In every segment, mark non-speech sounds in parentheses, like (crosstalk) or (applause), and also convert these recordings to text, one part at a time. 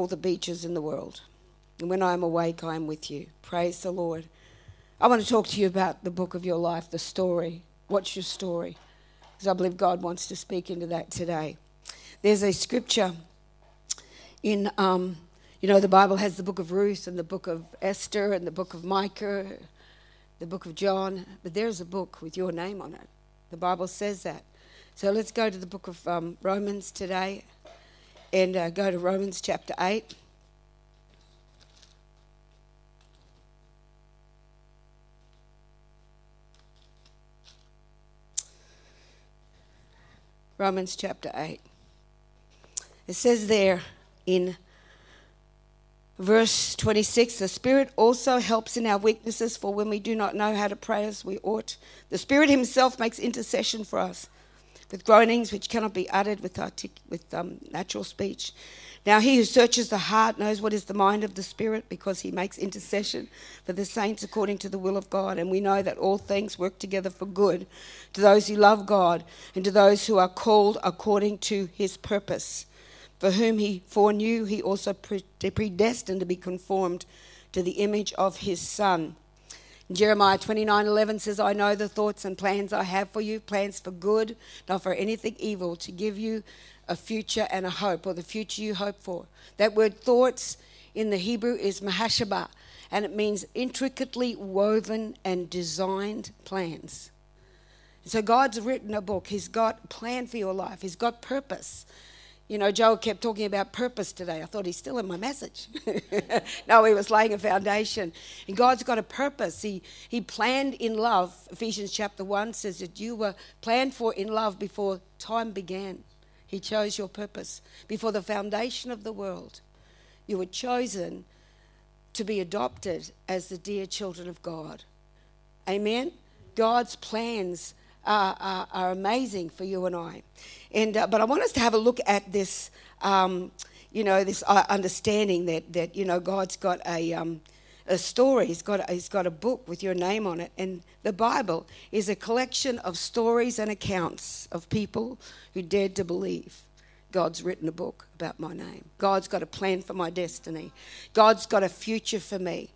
all the beaches in the world. And when I am awake, I am with you. Praise the Lord. I want to talk to you about the book of your life, the story. What's your story? Because I believe God wants to speak into that today. There's a scripture in, um, you know, the Bible has the book of Ruth and the book of Esther and the book of Micah, the book of John, but there's a book with your name on it. The Bible says that. So let's go to the book of um, Romans today and uh, go to Romans chapter 8. Romans chapter 8. It says there in verse 26 the Spirit also helps in our weaknesses, for when we do not know how to pray as we ought, the Spirit Himself makes intercession for us with groanings which cannot be uttered with, artic- with um, natural speech. Now, he who searches the heart knows what is the mind of the Spirit because he makes intercession for the saints according to the will of God. And we know that all things work together for good to those who love God and to those who are called according to his purpose. For whom he foreknew, he also predestined to be conformed to the image of his Son Jeremiah 29 11 says, I know the thoughts and plans I have for you, plans for good, not for anything evil, to give you a future and a hope, or the future you hope for. That word thoughts in the Hebrew is mahashaba, and it means intricately woven and designed plans. So God's written a book. He's got a plan for your life. He's got purpose. You know, Joel kept talking about purpose today. I thought he's still in my message. (laughs) no, he was laying a foundation. And God's got a purpose. He, he planned in love. Ephesians chapter 1 says that you were planned for in love before time began. He chose your purpose. Before the foundation of the world, you were chosen to be adopted as the dear children of God. Amen? God's plans are, are, are amazing for you and I. And, uh, but I want us to have a look at this, um, you know, this uh, understanding that, that, you know, God's got a, um, a story. He's got, he's got a book with your name on it. And the Bible is a collection of stories and accounts of people who dared to believe. God's written a book about my name. God's got a plan for my destiny. God's got a future for me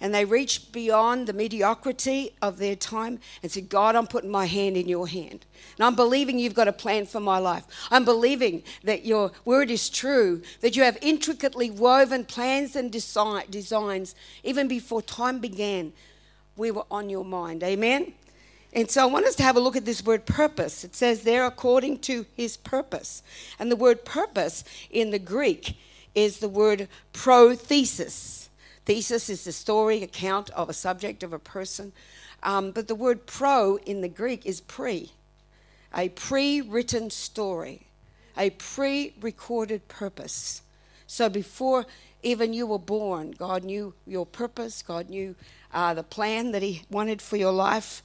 and they reached beyond the mediocrity of their time and said, God, I'm putting my hand in your hand. And I'm believing you've got a plan for my life. I'm believing that your word is true, that you have intricately woven plans and designs even before time began. We were on your mind. Amen? And so I want us to have a look at this word purpose. It says there, according to his purpose. And the word purpose in the Greek is the word prothesis Thesis is the story, account of a subject of a person. Um, but the word pro in the Greek is pre, a pre written story, a pre recorded purpose. So before even you were born, God knew your purpose, God knew uh, the plan that He wanted for your life.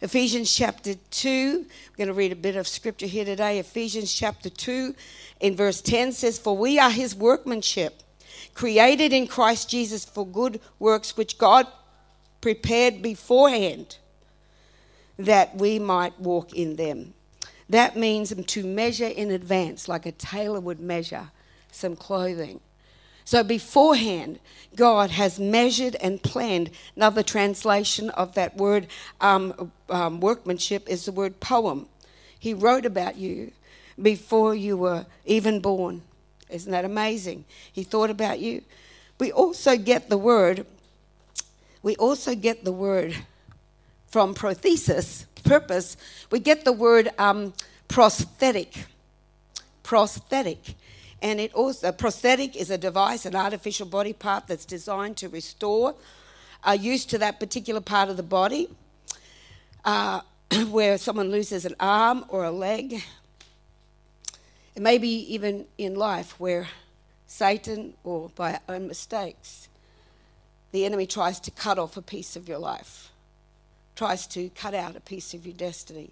Ephesians chapter 2, we're going to read a bit of scripture here today. Ephesians chapter 2, in verse 10 says, For we are His workmanship created in Christ Jesus for good works which God prepared beforehand that we might walk in them. That means to measure in advance, like a tailor would measure some clothing. So beforehand, God has measured and planned. Another translation of that word um, um, workmanship is the word poem. He wrote about you before you were even born. Isn't that amazing? He thought about you. We also get the word, we also get the word from prothesis, purpose, we get the word um, prosthetic. Prosthetic. And it also, prosthetic is a device, an artificial body part that's designed to restore uh, use to that particular part of the body. Uh, (clears throat) where someone loses an arm or a leg it may be even in life where Satan, or by our own mistakes, the enemy tries to cut off a piece of your life, tries to cut out a piece of your destiny.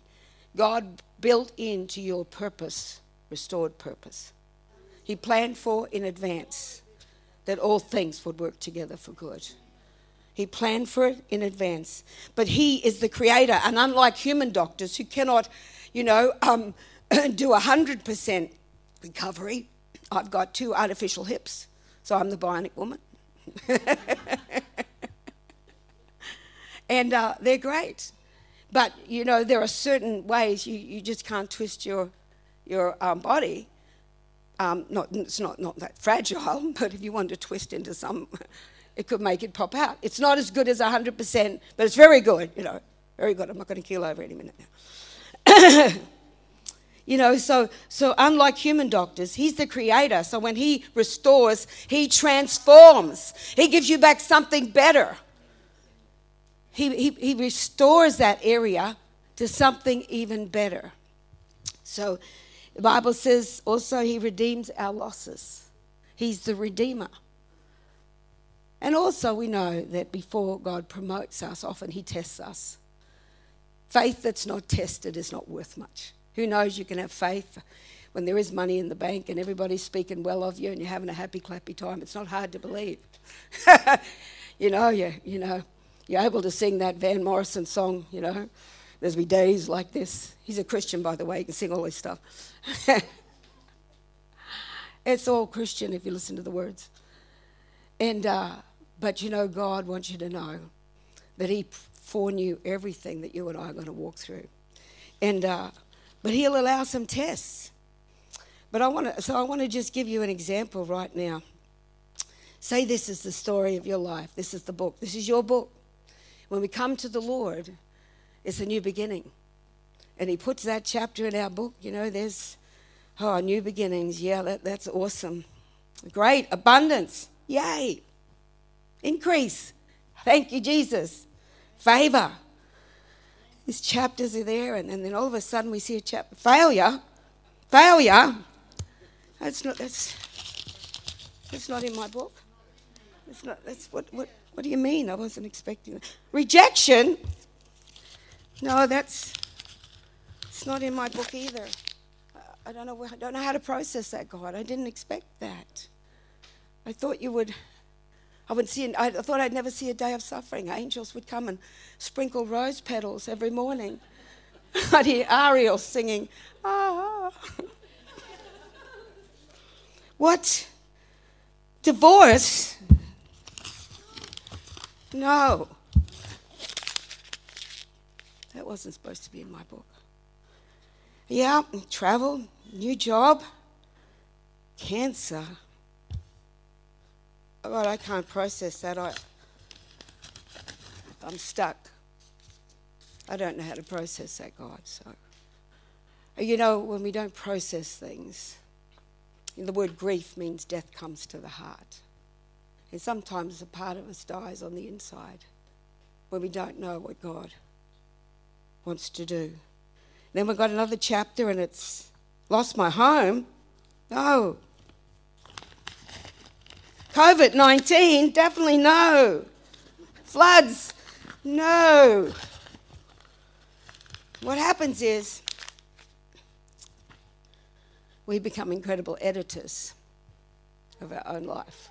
God built into your purpose, restored purpose. He planned for in advance that all things would work together for good. He planned for it in advance. But He is the creator. And unlike human doctors who cannot, you know, um, (clears throat) do 100% recovery. I've got two artificial hips, So I'm the bionic woman. (laughs) and uh, they're great. But, you know, there are certain ways you, you just can't twist your, your um, body. Um, not, it's not, not that fragile, (laughs) but if you want to twist into some, (laughs) it could make it pop out. It's not as good as 100%, but it's very good, you know. Very good. I'm not going to keel over any minute now. (coughs) you know, so, so unlike human doctors, he's the creator. So when he restores, he transforms, he gives you back something better. He, he, he restores that area to something even better. So the Bible says also he redeems our losses. He's the redeemer. And also, we know that before God promotes us, often He tests us. Faith that's not tested is not worth much. Who knows you can have faith when there is money in the bank and everybody's speaking well of you and you're having a happy clappy time. It's not hard to believe. (laughs) you know, you, you know, you're able to sing that Van Morrison song, you know. There's be days like this. He's a Christian, by the way. He can sing all this stuff. (laughs) it's all Christian if you listen to the words. And, uh, but you know, God wants you to know that He foreknew everything that you and I are going to walk through. And, uh, but He'll allow some tests. But I want to, so I want to just give you an example right now. Say this is the story of your life. This is the book. This is your book. When we come to the Lord, it's a new beginning. And He puts that chapter in our book. You know, there's, oh, new beginnings. Yeah, that, that's awesome. Great. Abundance. Yay. Increase. Thank you, Jesus favor. These chapters are there, and, and then all of a sudden we see a chapter failure. Failure. That's not that's that's not in my book. That's not that's what what what do you mean? I wasn't expecting that. Rejection. No, that's it's not in my book either. I don't know I don't know how to process that, God. I didn't expect that. I thought you would I would see, I thought I'd never see a day of suffering. Angels would come and sprinkle rose petals every morning. (laughs) I'd hear Ariel singing, ah. what? Divorce? No. That wasn't supposed to be in my book. Yeah, travel, new job, cancer. God, I can't process that. I, I'm stuck. I don't know how to process that, God. So, you know, when we don't process things, the word grief means death comes to the heart. And sometimes a part of us dies on the inside when we don't know what God wants to do. Then we've got another chapter and it's lost my home. No, COVID 19, definitely no. Floods, no. What happens is we become incredible editors of our own life.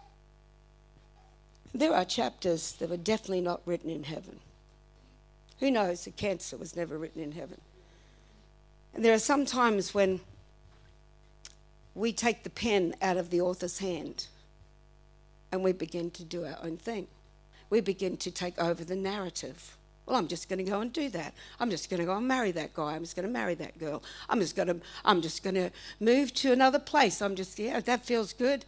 There are chapters that were definitely not written in heaven. Who knows? The cancer was never written in heaven. And there are some times when we take the pen out of the author's hand and we begin to do our own thing. We begin to take over the narrative. Well, I'm just going to go and do that. I'm just going to go and marry that guy. I'm just going to marry that girl. I'm just going to I'm just going to move to another place. I'm just yeah, that feels good.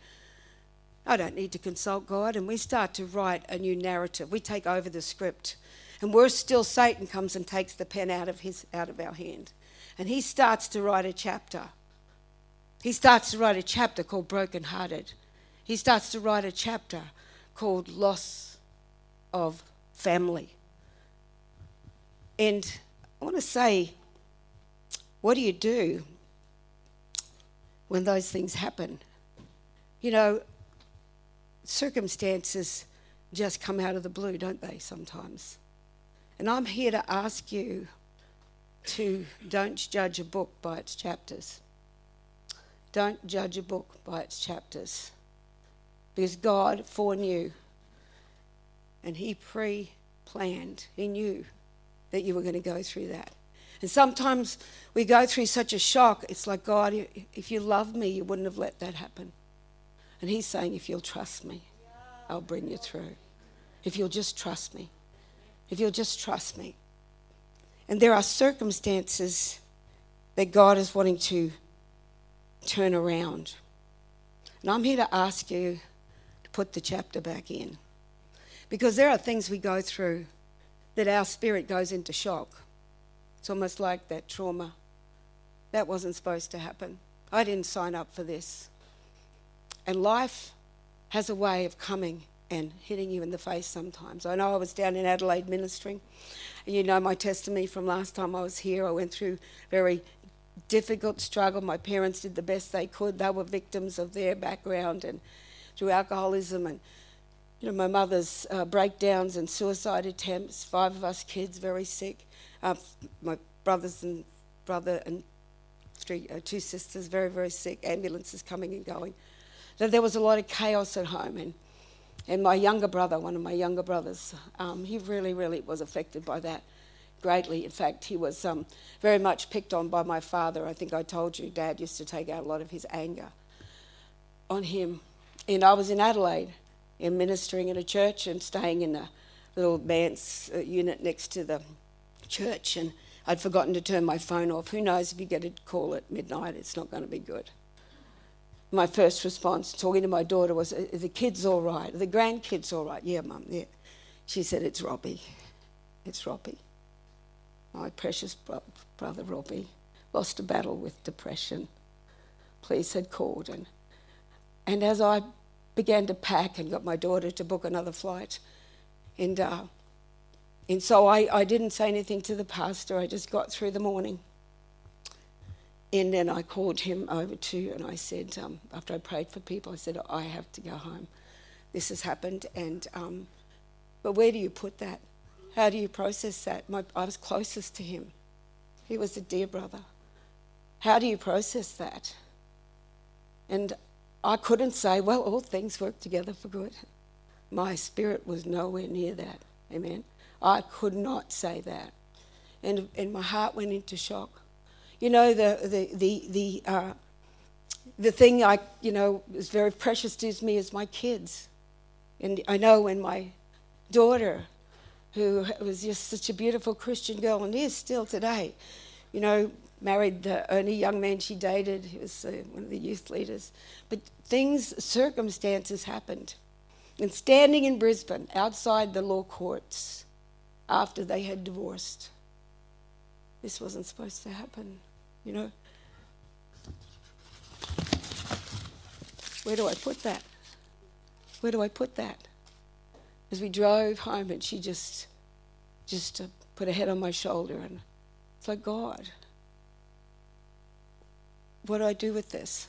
I don't need to consult God and we start to write a new narrative. We take over the script. And worse still Satan comes and takes the pen out of his out of our hand. And he starts to write a chapter. He starts to write a chapter called Broken Hearted he starts to write a chapter called Loss of Family. And I want to say, what do you do when those things happen? You know, circumstances just come out of the blue, don't they, sometimes? And I'm here to ask you to don't judge a book by its chapters. Don't judge a book by its chapters because God foreknew and He pre planned, He knew that you were going to go through that. And sometimes we go through such a shock, it's like, God, if you loved me, you wouldn't have let that happen. And He's saying, if you'll trust me, I'll bring you through. If you'll just trust me. If you'll just trust me. And there are circumstances that God is wanting to turn around. And I'm here to ask you put the chapter back in. Because there are things we go through that our spirit goes into shock. It's almost like that trauma. That wasn't supposed to happen. I didn't sign up for this. And life has a way of coming and hitting you in the face sometimes. I know I was down in Adelaide ministering. You know my testimony from last time I was here. I went through very difficult struggle. My parents did the best they could. They were victims of their background and through alcoholism and you know my mother's uh, breakdowns and suicide attempts. Five of us kids very sick. Uh, my brothers and brother and three, uh, two sisters very very sick. Ambulances coming and going. So there was a lot of chaos at home and. And my younger brother, one of my younger brothers, um, he really, really was affected by that greatly. In fact, he was um, very much picked on by my father. I think I told you, Dad used to take out a lot of his anger on him. And I was in Adelaide and ministering in a church and staying in a little manse uh, unit next to the church. And I'd forgotten to turn my phone off. Who knows if you get a call at midnight, it's not going to be good. My first response, talking to my daughter, was, Are the kids all right? Are the grandkids all right? Yeah, Mum, yeah. She said, It's Robbie. It's Robbie my precious bro- brother Robbie, lost a battle with depression. Police had called, and, and as I began to pack and got my daughter to book another flight, and, uh, and so I, I didn't say anything to the pastor, I just got through the morning. And then I called him over to, and I said, um, after I prayed for people, I said, I have to go home. This has happened, and um, but where do you put that? How do you process that? My, I was closest to him. He was a dear brother. How do you process that? And I couldn't say, well, all things work together for good. My spirit was nowhere near that. Amen. I could not say that. And, and my heart went into shock. You know, the, the, the, the, uh, the thing I, you know, is very precious to me is my kids. And I know when my daughter who was just such a beautiful Christian girl and is still today. You know, married the only young man she dated. He was uh, one of the youth leaders. But things, circumstances happened. And standing in Brisbane outside the law courts after they had divorced, this wasn't supposed to happen, you know. Where do I put that? Where do I put that? as we drove home and she just just uh, put her head on my shoulder and it's like god what do i do with this?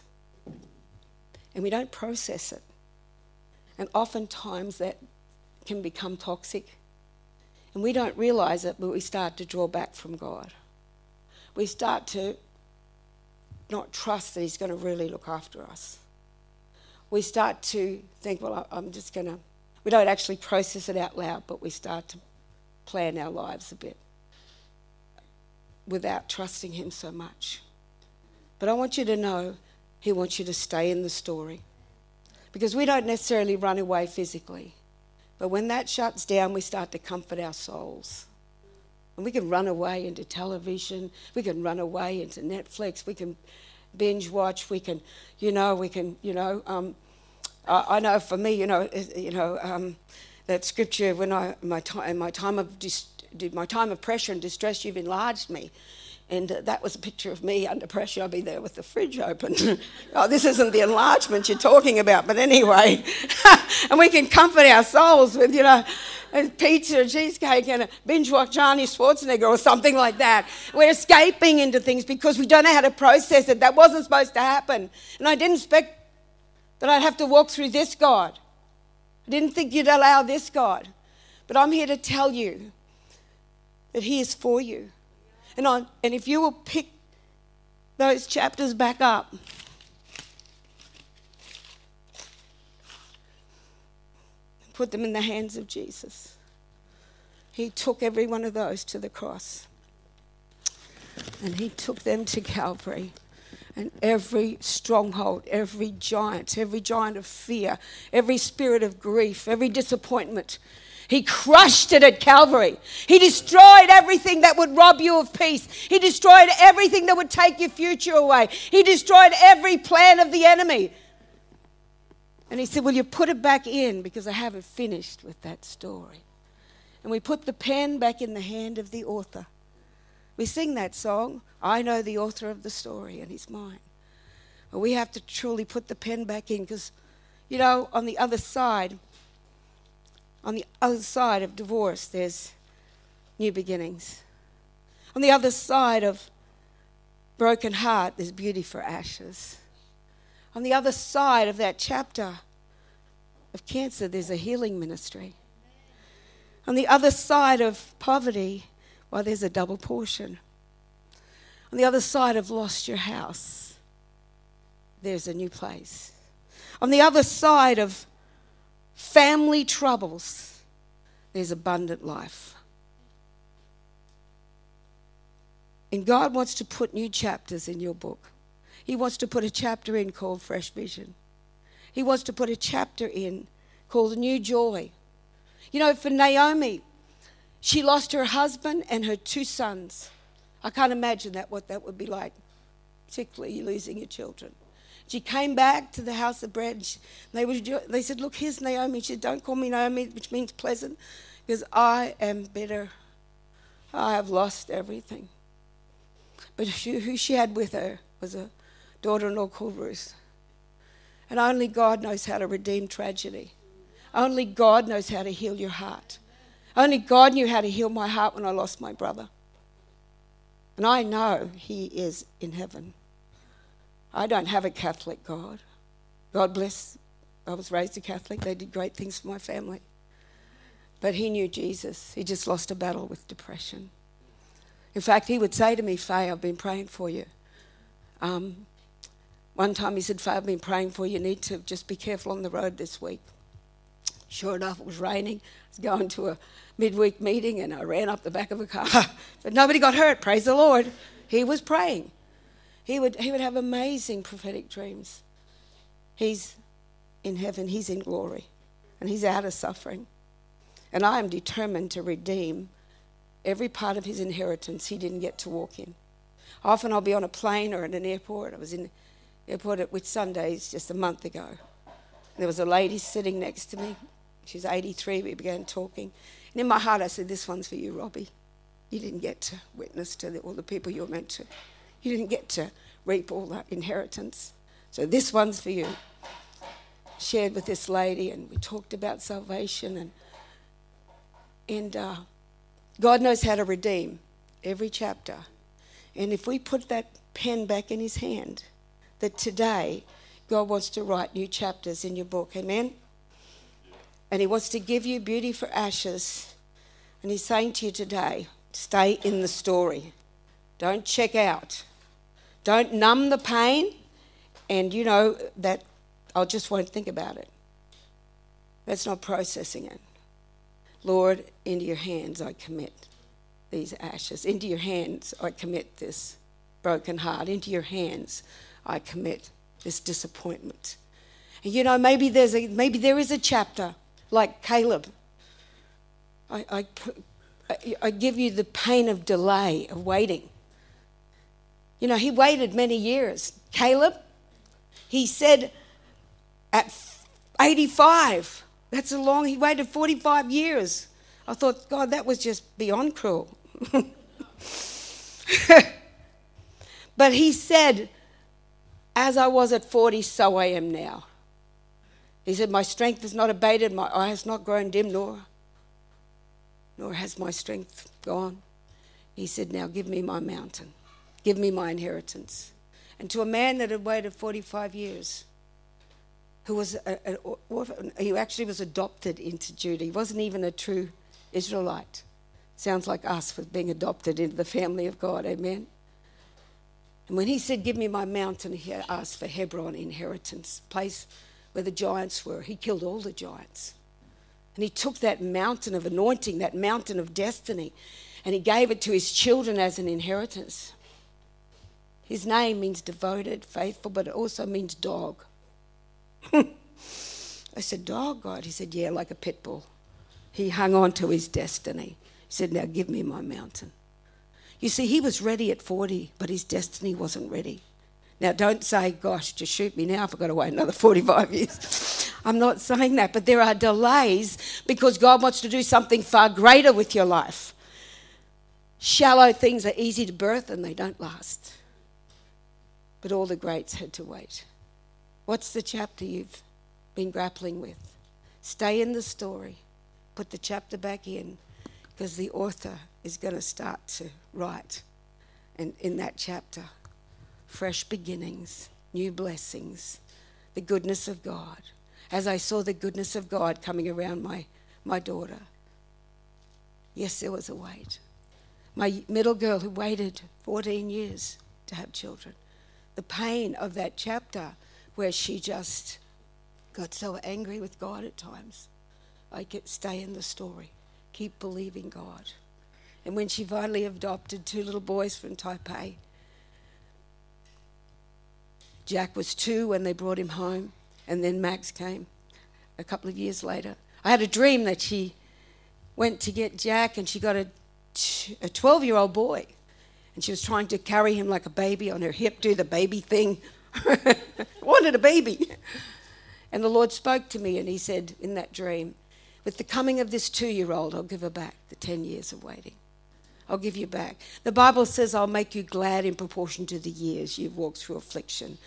And we don't process it. And oftentimes that can become toxic. And we don't realize it but we start to draw back from god. We start to not trust that he's going to really look after us. We start to think well i'm just going to we don't actually process it out loud, but we start to plan our lives a bit without trusting Him so much. But I want you to know He wants you to stay in the story. Because we don't necessarily run away physically. But when that shuts down, we start to comfort our souls. And we can run away into television, we can run away into Netflix, we can binge watch, we can, you know, we can, you know, um, I know for me, you know, you know um, that scripture when I my time my time of dis, my time of pressure and distress, you've enlarged me. And uh, that was a picture of me under pressure. I'd be there with the fridge open. (laughs) oh, this isn't the enlargement you're talking about, but anyway. (laughs) and we can comfort our souls with, you know, a pizza, a cheesecake, and a binge watch Arnie Schwarzenegger or something like that. We're escaping into things because we don't know how to process it. That wasn't supposed to happen. And I didn't expect that I'd have to walk through this God. I didn't think you'd allow this God. But I'm here to tell you that He is for you. And, on, and if you will pick those chapters back up, and put them in the hands of Jesus. He took every one of those to the cross. And he took them to Calvary. And every stronghold, every giant, every giant of fear, every spirit of grief, every disappointment, he crushed it at Calvary. He destroyed everything that would rob you of peace. He destroyed everything that would take your future away. He destroyed every plan of the enemy. And he said, Will you put it back in? Because I haven't finished with that story. And we put the pen back in the hand of the author. We sing that song, I know the author of the story, and he's mine. But we have to truly put the pen back in because, you know, on the other side, on the other side of divorce, there's new beginnings. On the other side of broken heart, there's beauty for ashes. On the other side of that chapter of cancer, there's a healing ministry. On the other side of poverty, well, there's a double portion. On the other side of lost your house, there's a new place. On the other side of family troubles, there's abundant life. And God wants to put new chapters in your book. He wants to put a chapter in called Fresh Vision. He wants to put a chapter in called New Joy. You know, for Naomi, she lost her husband and her two sons. I can't imagine that what that would be like, particularly losing your children. She came back to the house of bread. She, they, they said, Look, here's Naomi. She said, Don't call me Naomi, which means pleasant, because I am bitter. I have lost everything. But she, who she had with her was a daughter in law called Ruth. And only God knows how to redeem tragedy. Only God knows how to heal your heart. Only God knew how to heal my heart when I lost my brother. And I know He is in heaven. I don't have a Catholic God. God bless. I was raised a Catholic. They did great things for my family. But he knew Jesus. He just lost a battle with depression. In fact, he would say to me, Faye, I've been praying for you. Um, one time he said, Faye, I've been praying for you. You need to just be careful on the road this week. Sure enough, it was raining. I was going to a midweek meeting and I ran up the back of a car. (laughs) but nobody got hurt, praise the Lord. He was praying. He would, he would have amazing prophetic dreams. He's in heaven, he's in glory, and he's out of suffering. And I am determined to redeem every part of his inheritance he didn't get to walk in. Often I'll be on a plane or at an airport. I was in airport at Whitsundays just a month ago. There was a lady sitting next to me. She's 83. We began talking. And in my heart, I said, This one's for you, Robbie. You didn't get to witness to all the people you were meant to. You didn't get to reap all that inheritance. So this one's for you. Shared with this lady, and we talked about salvation, and and uh, God knows how to redeem every chapter. And if we put that pen back in His hand, that today God wants to write new chapters in your book, Amen. And He wants to give you beauty for ashes. And He's saying to you today, stay in the story. Don't check out. Don't numb the pain, and you know that I just won't think about it. That's not processing it. Lord, into your hands I commit these ashes. Into your hands I commit this broken heart. Into your hands I commit this disappointment. And you know, maybe there's a maybe there is a chapter like Caleb. I, I, I give you the pain of delay, of waiting. You know, he waited many years. Caleb, he said at 85, that's a long, he waited 45 years. I thought, God, that was just beyond cruel. (laughs) but he said, As I was at 40, so I am now. He said, My strength is not abated, my eye has not grown dim, nor, nor has my strength gone. He said, Now give me my mountain. Give me my inheritance. And to a man that had waited 45 years, who was an orphan, he actually was adopted into Judah. He wasn't even a true Israelite. Sounds like us for being adopted into the family of God. Amen. And when he said, Give me my mountain, he asked for Hebron inheritance, place where the giants were. He killed all the giants. And he took that mountain of anointing, that mountain of destiny, and he gave it to his children as an inheritance. His name means devoted, faithful, but it also means dog. (laughs) I said, Dog, God? He said, Yeah, like a pit bull. He hung on to his destiny. He said, Now give me my mountain. You see, he was ready at 40, but his destiny wasn't ready. Now, don't say, Gosh, just shoot me now if I've got to wait another 45 years. (laughs) I'm not saying that, but there are delays because God wants to do something far greater with your life. Shallow things are easy to birth and they don't last. But all the greats had to wait. What's the chapter you've been grappling with? Stay in the story, put the chapter back in, because the author is going to start to write. And in that chapter, fresh beginnings, new blessings, the goodness of God. As I saw the goodness of God coming around my, my daughter, yes, there was a wait. My middle girl who waited 14 years to have children, the pain of that chapter where she just got so angry with God at times. I could stay in the story, keep believing God. And when she finally adopted two little boys from Taipei, Jack was two when they brought him home, and then Max came a couple of years later. I had a dream that she went to get Jack and she got a, a 12 year old boy. And she was trying to carry him like a baby on her hip, do the baby thing. (laughs) Wanted a baby. And the Lord spoke to me and He said in that dream, With the coming of this two year old, I'll give her back the 10 years of waiting. I'll give you back. The Bible says, I'll make you glad in proportion to the years you've walked through affliction.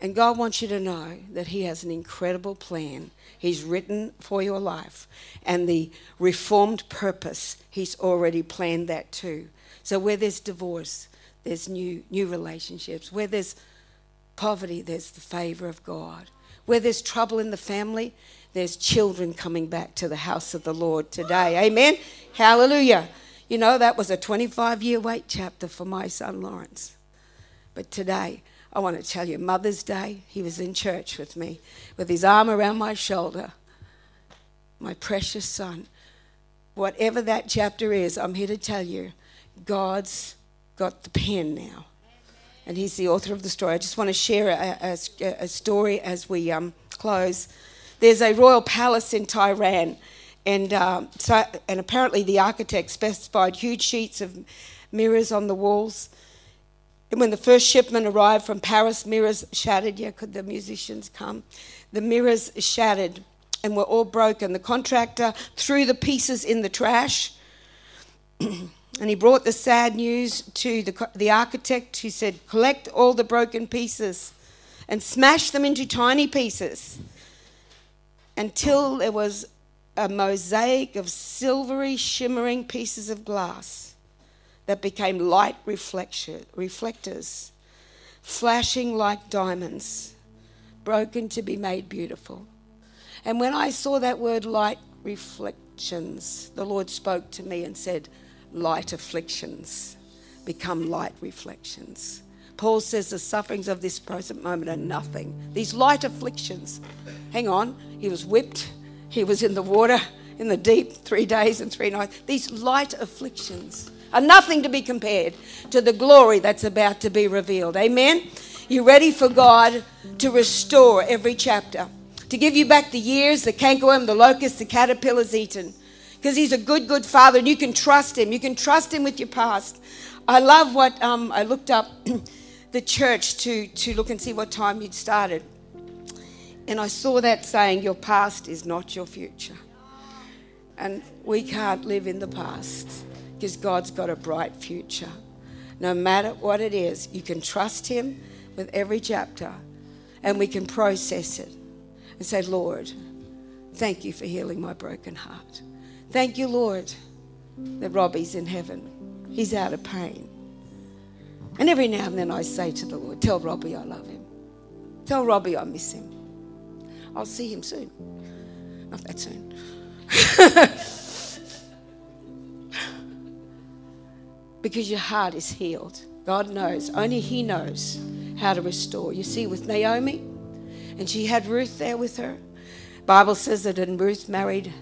And God wants you to know that He has an incredible plan. He's written for your life. And the reformed purpose, He's already planned that too. So where there's divorce, there's new, new relationships. Where there's poverty, there's the favor of God. Where there's trouble in the family, there's children coming back to the house of the Lord today. Amen. Hallelujah. You know, that was a 25 year wait chapter for my son Lawrence. But today, I want to tell you, Mother's Day, he was in church with me with his arm around my shoulder. My precious son. Whatever that chapter is, I'm here to tell you, God's got the pen now. And he's the author of the story. I just want to share a, a, a story as we um, close. There's a royal palace in Tehran and, um, so, and apparently, the architect specified huge sheets of mirrors on the walls. And when the first shipment arrived from Paris, mirrors shattered. Yeah, could the musicians come? The mirrors shattered and were all broken. The contractor threw the pieces in the trash. (clears throat) and he brought the sad news to the, the architect, who said, Collect all the broken pieces and smash them into tiny pieces until there was a mosaic of silvery, shimmering pieces of glass that became light reflectors, flashing like diamonds, broken to be made beautiful. And when I saw that word light reflections, the Lord spoke to me and said, Light afflictions become light reflections. Paul says the sufferings of this present moment are nothing. These light afflictions, hang on, he was whipped he was in the water, in the deep, three days and three nights. These light afflictions are nothing to be compared to the glory that's about to be revealed. Amen? You ready for God to restore every chapter, to give you back the years, the cankerworm, the locust, the caterpillar's eaten. Because He's a good, good Father, and you can trust Him. You can trust Him with your past. I love what um, I looked up (clears throat) the church to, to look and see what time you'd started. And I saw that saying, Your past is not your future. And we can't live in the past because God's got a bright future. No matter what it is, you can trust Him with every chapter and we can process it and say, Lord, thank you for healing my broken heart. Thank you, Lord, that Robbie's in heaven. He's out of pain. And every now and then I say to the Lord, Tell Robbie I love him. Tell Robbie I miss him. I'll see him soon. Not that soon. (laughs) because your heart is healed. God knows, only He knows how to restore. You see, with Naomi, and she had Ruth there with her. Bible says that and Ruth married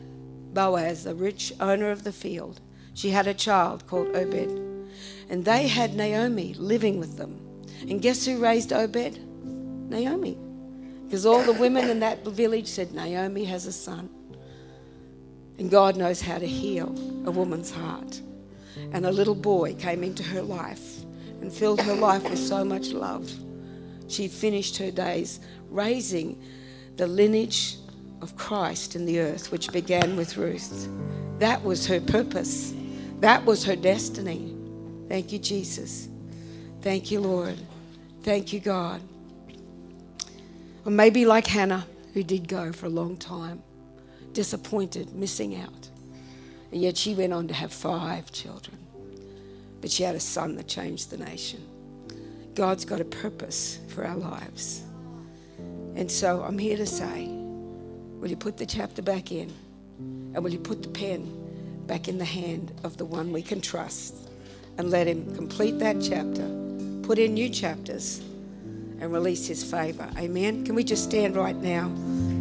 Boaz, the rich owner of the field. She had a child called Obed. And they had Naomi living with them. And guess who raised Obed? Naomi. Because all the women in that village said, Naomi has a son. And God knows how to heal a woman's heart. And a little boy came into her life and filled her life with so much love. She finished her days raising the lineage of Christ in the earth, which began with Ruth. That was her purpose, that was her destiny. Thank you, Jesus. Thank you, Lord. Thank you, God. Or maybe like Hannah, who did go for a long time, disappointed, missing out. And yet she went on to have five children. But she had a son that changed the nation. God's got a purpose for our lives. And so I'm here to say, will you put the chapter back in? And will you put the pen back in the hand of the one we can trust? And let him complete that chapter, put in new chapters, and release his favor. Amen. Can we just stand right now?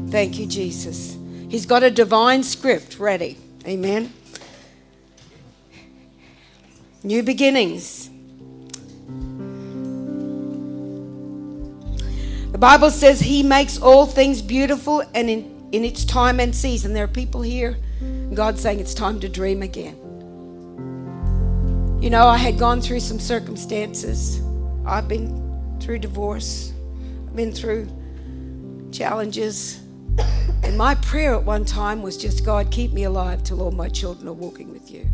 Thank you, Jesus. He's got a divine script ready. Amen. New beginnings. The Bible says he makes all things beautiful and in, in its time and season. There are people here, God's saying it's time to dream again. You know, I had gone through some circumstances. I've been through divorce, I've been through challenges. And my prayer at one time was just, God, keep me alive till all my children are walking with you.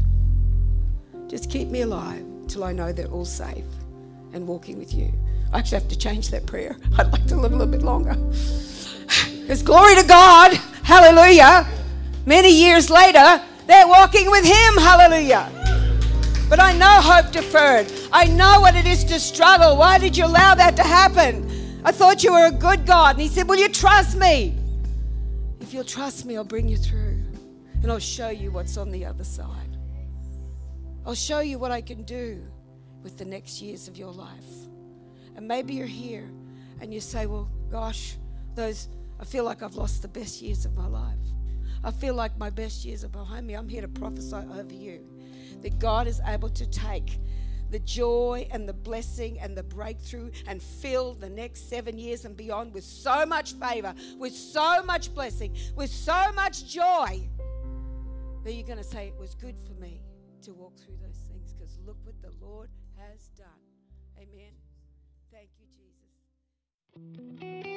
Just keep me alive till I know they're all safe and walking with you. I actually have to change that prayer. (laughs) I'd like to live a little bit longer. (sighs) Because glory to God, hallelujah. Many years later, they're walking with Him, hallelujah. But I know hope deferred. I know what it is to struggle. Why did you allow that to happen? I thought you were a good God. And He said, Will you trust me? If you'll trust me, I'll bring you through. And I'll show you what's on the other side. I'll show you what I can do with the next years of your life. And maybe you're here and you say, Well, gosh, those, I feel like I've lost the best years of my life. I feel like my best years are behind me. I'm here to prophesy over you that God is able to take the joy and the blessing and the breakthrough and fill the next seven years and beyond with so much favor, with so much blessing, with so much joy that you're going to say, It was good for me to walk through those things because look what the Lord has done. Amen. Thank you, Jesus.